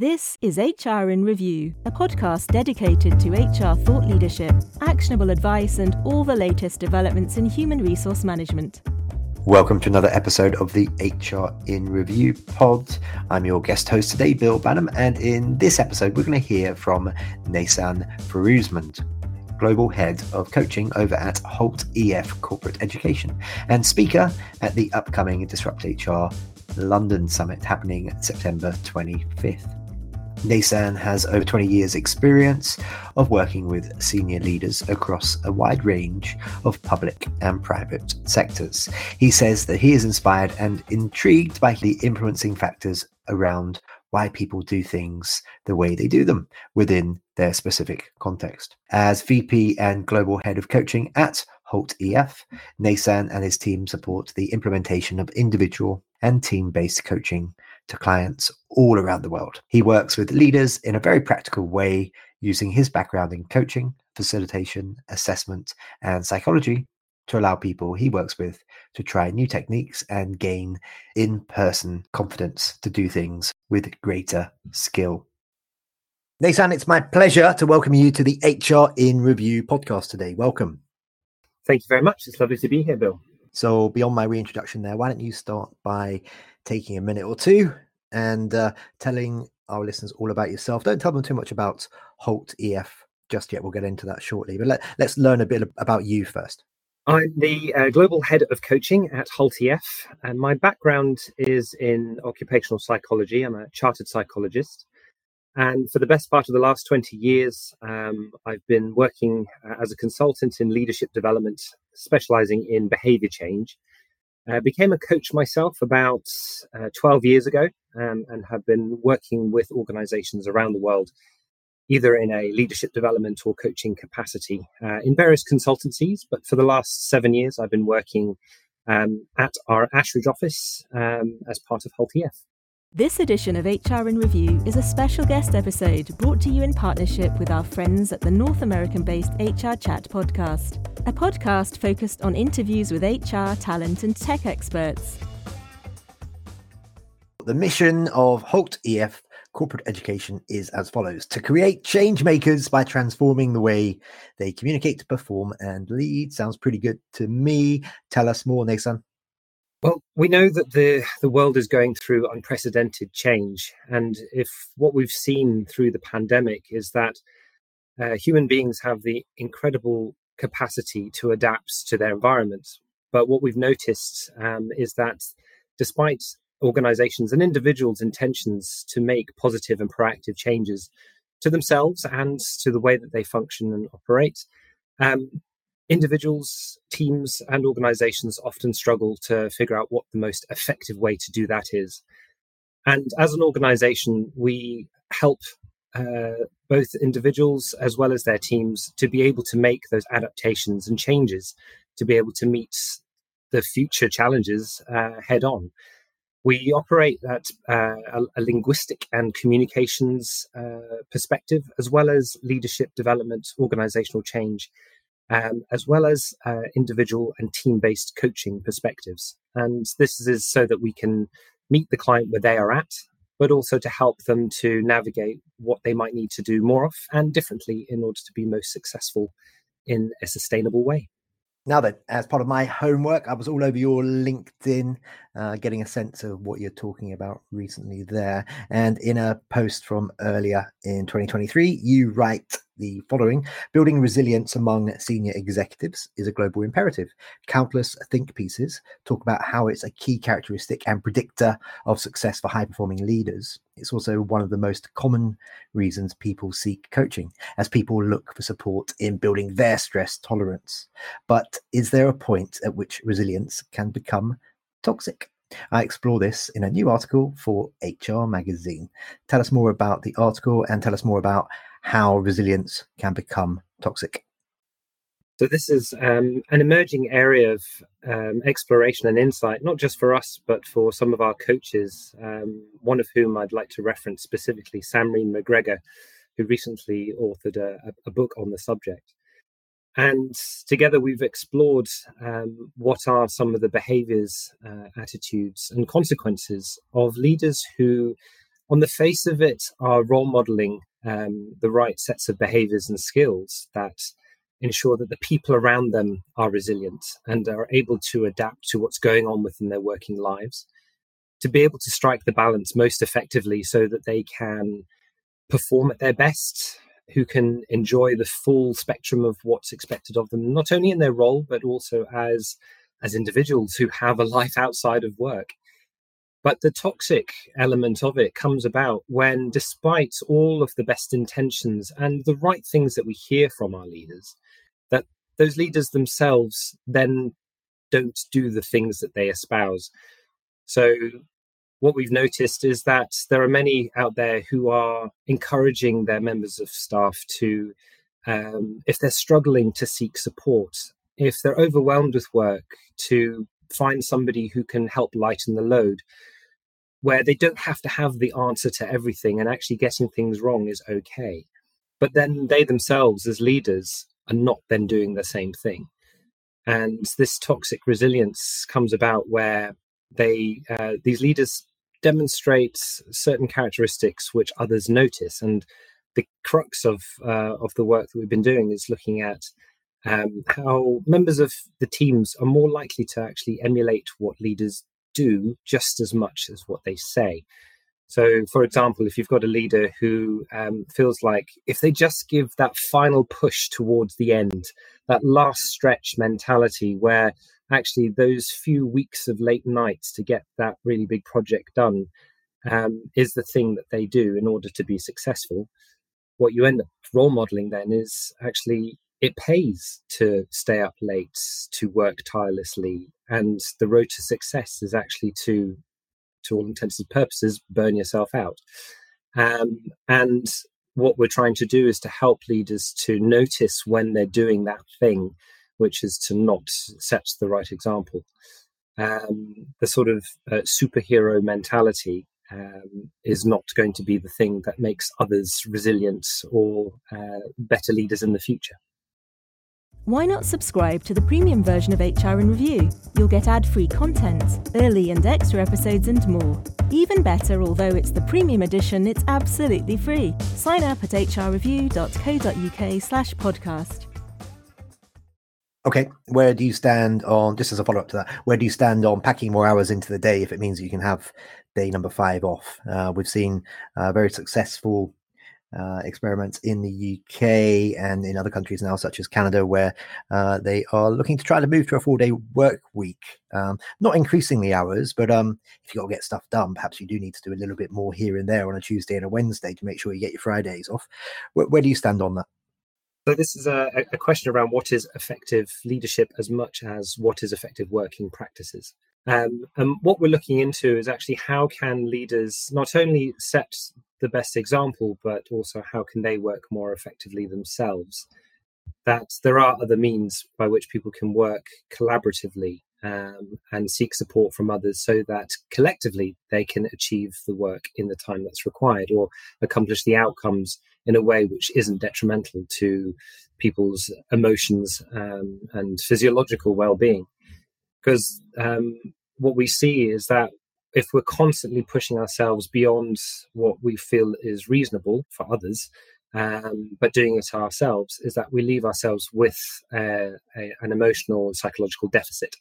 This is HR in Review, a podcast dedicated to HR thought leadership, actionable advice, and all the latest developments in human resource management. Welcome to another episode of the HR in Review pod. I'm your guest host today, Bill Banham, and in this episode, we're going to hear from Naysan Firoozmand, Global Head of Coaching over at Hult EF Corporate Education and speaker at the upcoming Disrupt HR London Summit happening September 25th. Naysan has over 20 years' experience of working with senior leaders across a wide range of public and private sectors. He says that he is inspired and intrigued by the influencing factors around why people do things the way they do them within their specific context. As VP and Global Head of Coaching at Hult EF, Naysan and his team support the implementation of individual and team based coaching to clients all around the world. He works with leaders in a very practical way using his background in coaching, facilitation, assessment, and psychology to allow people he works with to try new techniques and gain in person confidence to do things with greater skill. Naysan, it's my pleasure to welcome you to the HR in Review podcast today. Welcome. Thank you very much. It's lovely to be here, Bill. So, beyond my reintroduction there, why don't you start by taking a minute or two and uh, telling our listeners all about yourself. Don't tell them too much about Hult EF just yet. We'll get into that shortly. But let, let's learn a bit about you first. I'm the uh, global head of coaching at Hult EF, and my background is in occupational psychology. I'm a chartered psychologist. And for the best part of the last 20 years, um, I've been working uh, as a consultant in leadership development, specializing in behavior change. I became a coach myself about uh, 12 years ago um, and have been working with organizations around the world, either in a leadership development or coaching capacity uh, in various consultancies. But for the last seven years, I've been working um, at our Ashridge office um, as part of Hult EF. This edition of HR in Review is a special guest episode brought to you in partnership with our friends at the North American based HR Chat podcast, a podcast focused on interviews with HR, talent, and tech experts. The mission of Hult EF corporate education is as follows to create change makers by transforming the way they communicate, perform, and lead. Sounds pretty good to me. Tell us more, Naysan. Well, we know that the, the world is going through unprecedented change. And if what we've seen through the pandemic is that uh, human beings have the incredible capacity to adapt to their environment. But what we've noticed um, is that despite organizations and individuals' intentions to make positive and proactive changes to themselves and to the way that they function and operate, um, individuals, teams, and organizations often struggle to figure out what the most effective way to do that is. And as an organization, we help uh, both individuals as well as their teams to be able to make those adaptations and changes to be able to meet the future challenges uh, head on. We operate at uh, a, a, linguistic and communications uh, perspective, as well as leadership development, organizational change, um, as well as uh, individual and team based coaching perspectives. And this is so that we can meet the client where they are at, but also to help them to navigate what they might need to do more of and differently in order to be most successful in a sustainable way. Now then, as part of my homework, I was all over your LinkedIn, uh, getting a sense of what you're talking about recently there. And in a post from earlier in 2023, you write the following Building resilience among senior executives is a global imperative. Countless think pieces talk about how it's a key characteristic and predictor of success for high performing leaders. It's also one of the most common reasons people seek coaching, as people look for support in building their stress tolerance. But is there a point at which resilience can become toxic? I explore this in a new article for HR Magazine. Tell us more about the article and tell us more about how resilience can become toxic. So, this is um, an emerging area of um, exploration and insight, not just for us, but for some of our coaches, um, one of whom I'd like to reference specifically, Samreen McGregor, who recently authored a, a book on the subject. And together we've explored um, what are some of the behaviors, uh, attitudes, and consequences of leaders who on the face of it, are role modeling um, the right sets of behaviors and skills that ensure that the people around them are resilient and are able to adapt to what's going on within their working lives, to be able to strike the balance most effectively so that they can perform at their best, who can enjoy the full spectrum of what's expected of them, not only in their role, but also as as individuals who have a life outside of work. But the toxic element of it comes about when, despite all of the best intentions and the right things that we hear from our leaders, that those leaders themselves then don't do the things that they espouse. So, what we've noticed is that there are many out there who are encouraging their members of staff to, um, if they're struggling, to seek support. If they're overwhelmed with work, to find somebody who can help lighten the load where they don't have to have the answer to everything and actually getting things wrong is okay. But then they themselves, as leaders, are not then doing the same thing. And this toxic resilience comes about where they uh, these leaders demonstrate certain characteristics which others notice. And the crux of uh, of the work that we've been doing is looking at um, how members of the teams are more likely to actually emulate what leaders do just as much as what they say. So, for example, if you've got a leader who um, feels like if they just give that final push towards the end, that last stretch mentality where actually those few weeks of late nights to get that really big project done um, is the thing that they do in order to be successful, what you end up role modeling then is actually it pays to stay up late, to work tirelessly, and the road to success is actually to, to all intents and purposes, burn yourself out. Um, and what we're trying to do is to help leaders to notice when they're doing that thing, which is to not set the right example. Um, the sort of uh, superhero mentality um, is not going to be the thing that makes others resilient or uh, better leaders in the future why not subscribe to the premium version of HR in Review? You'll get ad free content, early and extra episodes, and more. Even better, although it's the premium edition, it's absolutely free. Sign up at hrreview.co.uk slash podcast. Okay, where do you stand on, just as a follow up to that, where do you stand on packing more hours into the day if it means you can have day number five off? Uh, we've seen uh, very successful uh, experiments in the UK and in other countries now, such as Canada, where uh, they are looking to try to move to a four day work week. Um, not increasing the hours, but um, if you've got to get stuff done, perhaps you do need to do a little bit more here and there on a Tuesday and a Wednesday to make sure you get your Fridays off. Where, where do you stand on that? So this is a, a, question around what is effective leadership as much as what is effective working practices. Um, and what we're looking into is actually how can leaders not only set the best example, but also how can they work more effectively themselves. That there are other means by which people can work collaboratively um, and seek support from others so that collectively they can achieve the work in the time that's required or accomplish the outcomes in a way which isn't detrimental to people's emotions um, and physiological well-being. Because um, what we see is that if we're constantly pushing ourselves beyond what we feel is reasonable for others, um, but doing it ourselves, is that we leave ourselves with uh, a, an emotional and psychological deficit.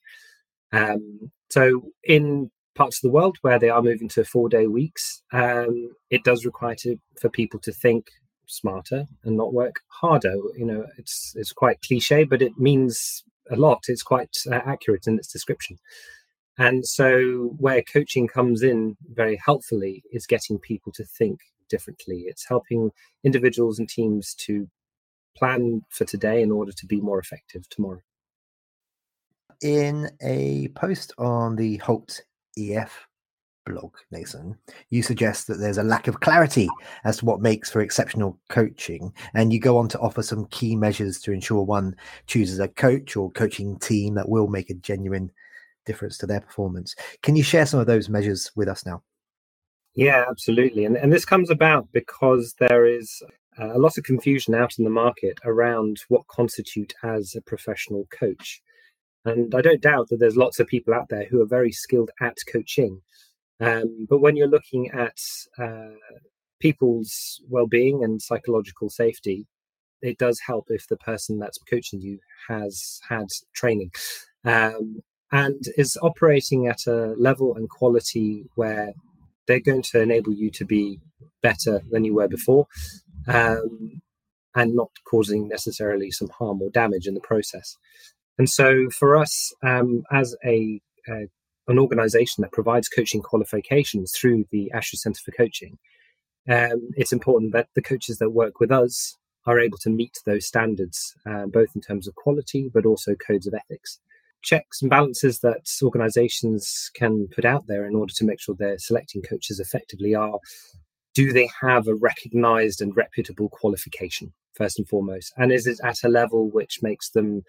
Um, so, in parts of the world where they are moving to four day weeks, um, it does require to, for people to think smarter and not work harder. You know, it's it's quite cliche, but it means a lot. It's quite uh, accurate in its description. And so, where coaching comes in very helpfully is getting people to think differently. It's helping individuals and teams to plan for today in order to be more effective tomorrow. In a post on the Hult EF blog, Naysan, you suggest that there's a lack of clarity as to what makes for exceptional coaching, and you go on to offer some key measures to ensure one chooses a coach or coaching team that will make a genuine difference to their performance. Can you share some of those measures with us now? Yeah, absolutely. And, and this comes about because there is a lot of confusion out in the market around what constitute as a professional coach. And I don't doubt that there's lots of people out there who are very skilled at coaching. Um, but when you're looking at uh, people's well-being and psychological safety, it does help if the person that's coaching you has had training um, and is operating at a level and quality where they're going to enable you to be better than you were before um, and not causing necessarily some harm or damage in the process. And so, for us, um, as a, a, an organization that provides coaching qualifications through the Ashridge Center for Coaching, um, it's important that the coaches that work with us are able to meet those standards, uh, both in terms of quality but also codes of ethics. Checks and balances that organizations can put out there in order to make sure they're selecting coaches effectively are do they have a recognized and reputable qualification, first and foremost? And is it at a level which makes them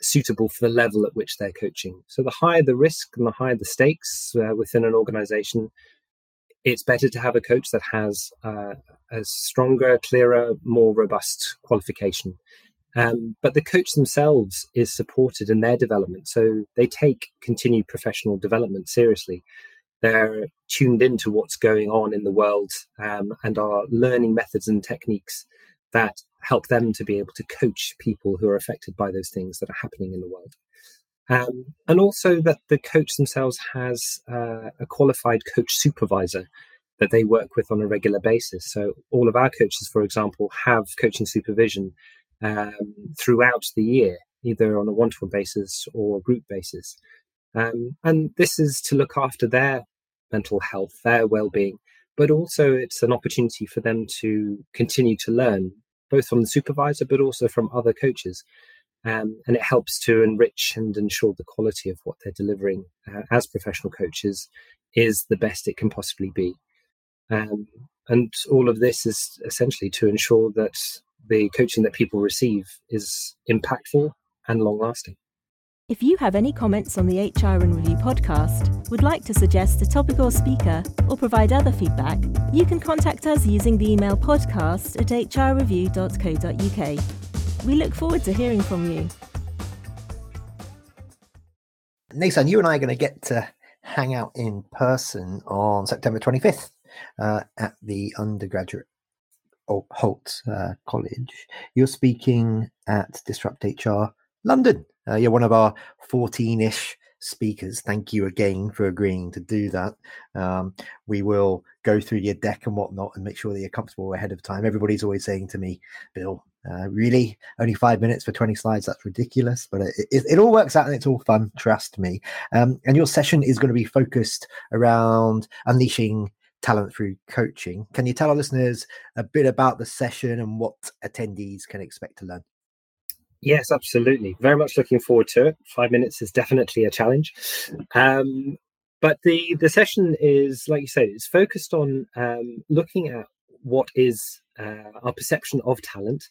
suitable for the level at which they're coaching? So the higher the risk and the higher the stakes uh, within an organization, it's better to have a coach that has uh, a stronger, clearer, more robust qualification. Um, but the coach themselves is supported in their development. So they take continued professional development seriously. They're tuned into what's going on in the world um, and are learning methods and techniques that help them to be able to coach people who are affected by those things that are happening in the world. Um, and also that the coach themselves has uh, a qualified coach supervisor that they work with on a regular basis. So all of our coaches, for example, have coaching supervision um, throughout the year, either on a one-to-one basis or group basis. Um, and this is to look after their mental health, their well-being, but also it's an opportunity for them to continue to learn, both from the supervisor, but also from other coaches. Um, and it helps to enrich and ensure the quality of what they're delivering uh, as professional coaches is the best it can possibly be. Um, and all of this is essentially to ensure that the coaching that people receive is impactful and long lasting. If you have any comments on the HR in Review podcast, would like to suggest a topic or speaker, or provide other feedback, you can contact us using the email podcast at hrreview.co.uk. We look forward to hearing from you. Naysan, you and I are going to get to hang out in person on September 25th uh, at the undergraduate Hult uh, College. You're speaking at Disrupt HR London. Uh, you're one of our 14 ish speakers. Thank you again for agreeing to do that. Um, we will go through your deck and whatnot and make sure that you're comfortable ahead of time. Everybody's always saying to me, Bill, uh, really only five minutes for 20 slides that's ridiculous but it, it, it all works out and it's all fun trust me um, and your session is going to be focused around unleashing talent through coaching. Can you tell our listeners a bit about the session and what attendees can expect to learn? Yes, absolutely. Very much looking forward to it. Five minutes is definitely a challenge. Um, but the the session is, like you said, it's focused on um, looking at what is uh, our perception of talent,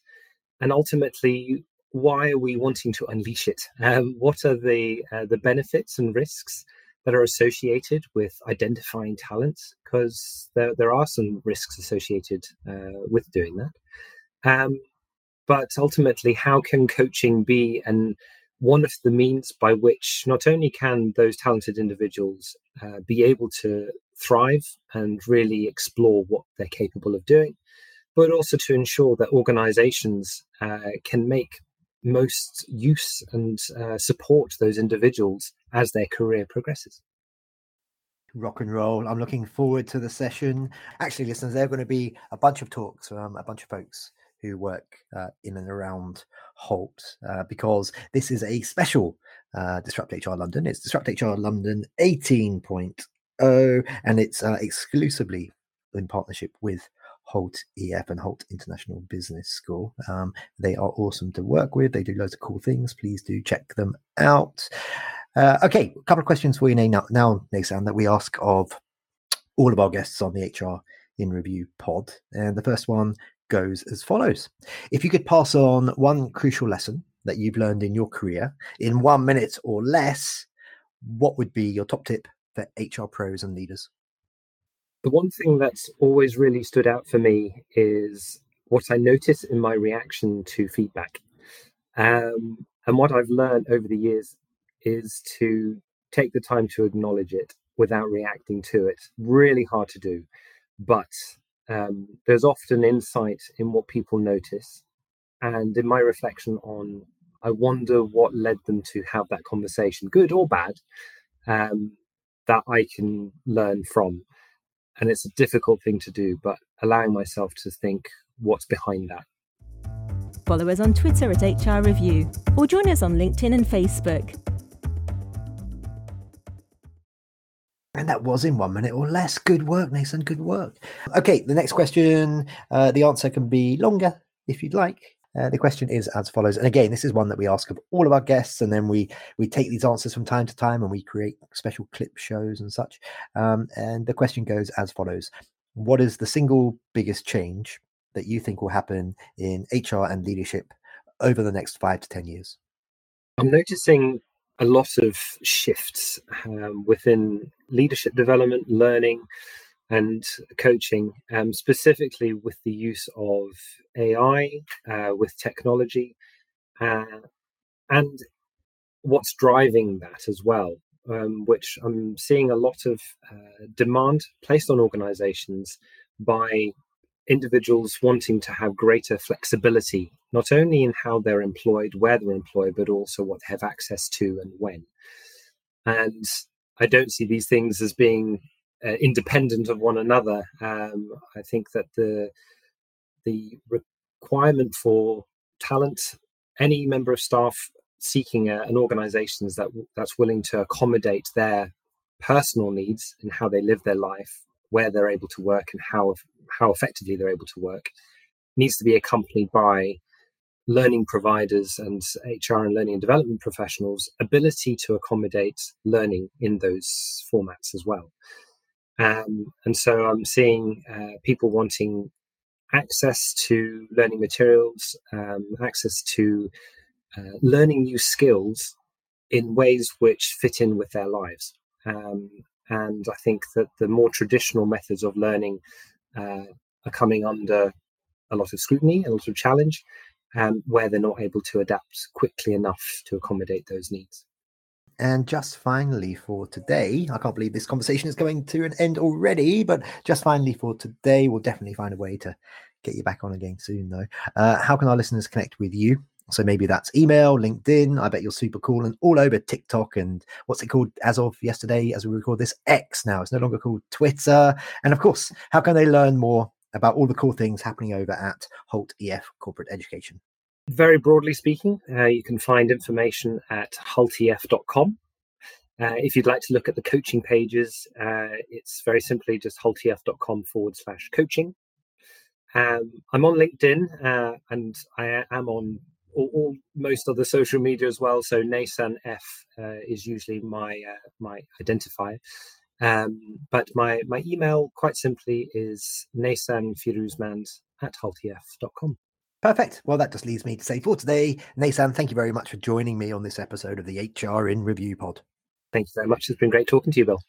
and ultimately why are we wanting to unleash it? Um, what are the uh, the benefits and risks that are associated with identifying talents because there, there are some risks associated uh, with doing that. Um, but ultimately, how can coaching be and one of the means by which not only can those talented individuals uh, be able to thrive and really explore what they're capable of doing, but also to ensure that organizations uh, can make most use and uh, support those individuals as their career progresses. Rock and roll. I'm looking forward to the session. Actually, listeners, there are going to be a bunch of talks from a bunch of folks who work uh, in and around Hult uh, because this is a special uh, Disrupt HR London. It's Disrupt HR London 18.0 and it's uh, exclusively in partnership with Hult EF and Hult International Business School. Um, they are awesome to work with. They do loads of cool things. Please do check them out. Uh, okay, a couple of questions for you now, now, Naysan, that we ask of all of our guests on the HR in Review pod. And the first one goes as follows If you could pass on one crucial lesson that you've learned in your career in one minute or less, what would be your top tip for HR pros and leaders? The one thing that's always really stood out for me is what I notice in my reaction to feedback. Um, and what I've learned over the years is to take the time to acknowledge it without reacting to it. Really hard to do. But um, there's often insight in what people notice. And in my reflection on, I wonder what led them to have that conversation, good or bad, um, that I can learn from. And it's a difficult thing to do, but allowing myself to think what's behind that. Follow us on Twitter at HR Review or join us on LinkedIn and Facebook. And that was in one minute or less. Good work, Naysan. Good work. Okay, the next question. Uh, the answer can be longer if you'd like. Uh, the question is as follows, and again, this is one that we ask of all of our guests, and then we we take these answers from time to time, and we create special clip shows and such. Um, and the question goes as follows: What is the single biggest change that you think will happen in HR and leadership over the next five to ten years? I'm noticing a lot of shifts um, within leadership development, learning, and coaching, um, specifically with the use of AI, uh, with technology, uh, and what's driving that as well. Um, which I'm seeing a lot of uh, demand placed on organizations by individuals wanting to have greater flexibility, not only in how they're employed, where they're employed, but also what they have access to and when. And I don't see these things as being uh, independent of one another. Um, I think that the the requirement for talent, any member of staff seeking a, an organization that that's willing to accommodate their personal needs and how they live their life, where they're able to work, and how how effectively they're able to work needs to be accompanied by learning providers and HR and learning and development professionals ability to accommodate learning in those formats as well. Um, and so I'm seeing uh, people wanting access to learning materials, um, access to uh, learning new skills in ways which fit in with their lives. Um, and I think that the more traditional methods of learning uh, are coming under a lot of scrutiny, a lot of challenge, um, where they're not able to adapt quickly enough to accommodate those needs. And just finally for today, I can't believe this conversation is going to an end already, but just finally for today, we'll definitely find a way to get you back on again soon, though. Uh, how can our listeners connect with you? So maybe that's email, LinkedIn. I bet you're super cool and all over TikTok and what's it called as of yesterday, as we record this, X now. It's no longer called Twitter. And of course, how can they learn more about all the cool things happening over at Hult EF Corporate Education? Very broadly speaking, uh, you can find information at hultef.com. Uh, if you'd like to look at the coaching pages, uh, it's very simply just hultef.com forward slash coaching. Um, I'm on LinkedIn uh, and I am on all, all, most of the social media as well. So Naysan F uh, is usually my uh, my identifier. Um, but my my email, quite simply, is naysanfiroozmand at hultef.com. Perfect. Well, that just leaves me to say for today, Naysan, thank you very much for joining me on this episode of the HR in Review pod. Thank you very much. It's been great talking to you, Bill.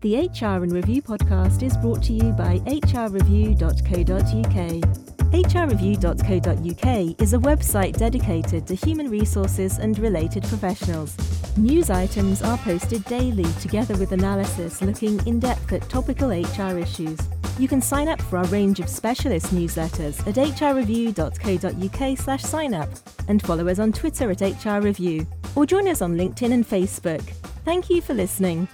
The HR in Review podcast is brought to you by hrreview.co.uk. hrreview.co.uk is a website dedicated to human resources and related professionals. News items are posted daily together with analysis looking in depth at topical HR issues. You can sign up for our range of specialist newsletters at hrreview.co.uk slash sign up and follow us on Twitter at hrreview or join us on LinkedIn and Facebook. Thank you for listening.